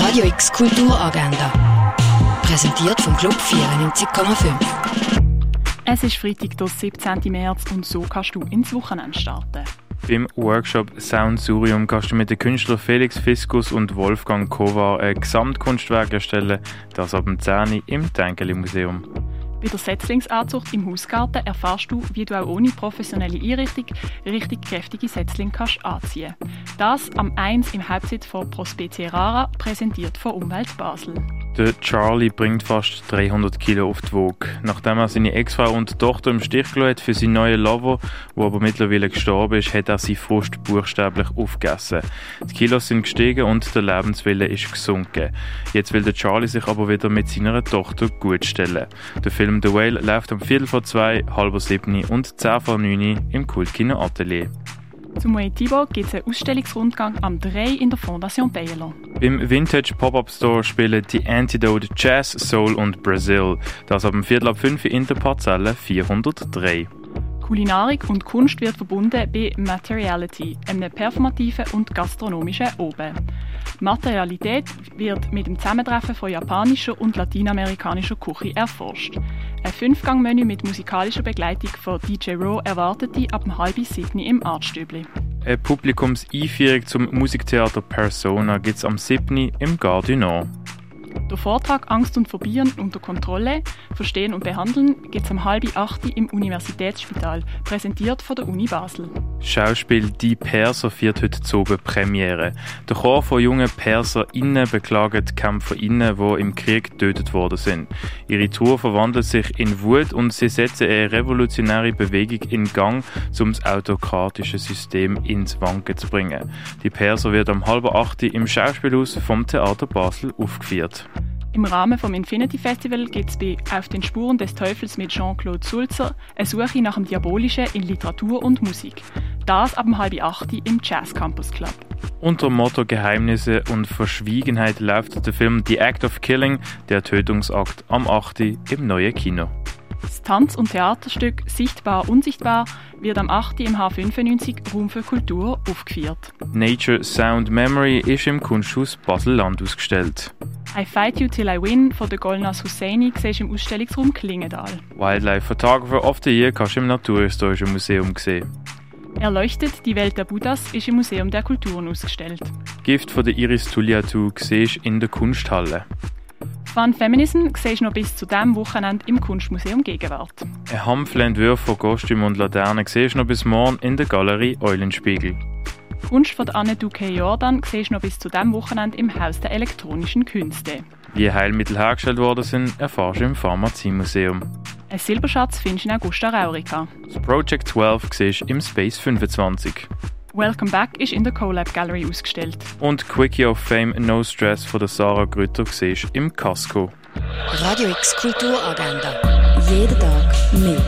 Radio X Kulturagenda. Präsentiert vom Club 94,5. Es ist Freitag, der 17. März und so kannst du ins Wochenende starten. Beim Workshop Sound Surium kannst du mit den Künstlern Felix Fiskus und Wolfgang Kovar ein Gesamtkunstwerk erstellen, das ab dem 10. im Tenkeli Museum. Bei der Setzlingsanzucht im Hausgarten erfährst du, wie du auch ohne professionelle Einrichtung richtig kräftige Setzlinge kannst anziehen Das am 1 im Halbzeit von Prospecie Rara, präsentiert von Umwelt Basel. Der Charlie bringt fast 300 Kilo auf die Waage. Nachdem er seine Ex-Frau und Tochter im Stich gelassen für seinen neuen Lover, der aber mittlerweile gestorben ist, hat er sie Frust buchstäblich aufgegessen. Die Kilos sind gestiegen und der Lebenswille ist gesunken. Jetzt will der Charlie sich aber wieder mit seiner Tochter gutstellen. Der Film The Whale läuft um Viertel vor zwei, halber siebni und zehn vor neun im Kultkino Atelier. Zum Thibaut gibt es einen Ausstellungsrundgang am 3 in der Fondation Baylor. Beim Vintage Pop-Up Store spielen die Antidote Jazz, Soul und Brazil. Das ab dem Viertel ab 5 in der Parzelle 403. Kulinarik und Kunst wird verbunden bei Materiality, einem performativen und gastronomischen Oben. Materialität wird mit dem Zusammentreffen von japanischer und lateinamerikanischer Küche erforscht. Ein Fünfgang-Menü mit musikalischer Begleitung von DJ Raw erwartet die ab halb sieben im Artstübli. Eine Publikumseinführung zum Musiktheater Persona gibt es am 7. im Nord. Der Vortrag Angst und Phobien unter Kontrolle, Verstehen und Behandeln gibt es am halben acht im Universitätsspital, präsentiert von der Uni Basel. Schauspiel Die Perser feiert heute Zobe Premiere. Der Chor von jungen PerserInnen beklagen die KämpferInnen, die im Krieg getötet worden sind. Ihre Tour verwandelt sich in Wut und sie setzen eine revolutionäre Bewegung in Gang, um das autokratische System ins Wanken zu bringen. Die Perser wird am halben acht im Schauspielhaus vom Theater Basel aufgeführt. Im Rahmen vom Infinity Festival gibt es bei Auf den Spuren des Teufels mit Jean-Claude Sulzer eine Suche nach dem Diabolischen in Literatur und Musik. Das ab halb acht im Jazz Campus Club. Unter dem Motto Geheimnisse und Verschwiegenheit läuft der Film The Act of Killing, der Tötungsakt, am 8. im neuen Kino. Das Tanz- und Theaterstück Sichtbar Unsichtbar wird am 8. im H95 Raum für Kultur aufgeführt. Nature Sound Memory ist im Kunsthaus Basel-Land ausgestellt. I Fight You Till I Win von der Golnas Husseini siehst im Ausstellungsraum Klingendal. Wildlife Photographer of the Year kannst du im Naturhistorischen Museum sehen. Erleuchtet die Welt der Buddhas ist im Museum der Kulturen ausgestellt. Gift von der Iris Tulliatu siehst in der Kunsthalle. Fun Feminism siehst du noch bis zu diesem Wochenende im Kunstmuseum Gegenwart. Ein Hampfle-Entwurf von Kostüm und Laternen siehst du noch bis morgen in der Galerie Eulenspiegel. Kunst von Anne Duque Jordan siehst du noch bis zu diesem Wochenende im Haus der elektronischen Künste. Wie Heilmittel hergestellt worden sind, erfährst du im Pharmaziemuseum. Ein Silberschatz findest du in Augusta Raurica. Das Project 12 siehst du im Space 25. Welcome Back ist in der CoLab Gallery ausgestellt. Und Quickie of Fame No Stress von der Sarah Grütter siehst du im Casco. Radio X Kulturagenda. Jeden Tag mehr.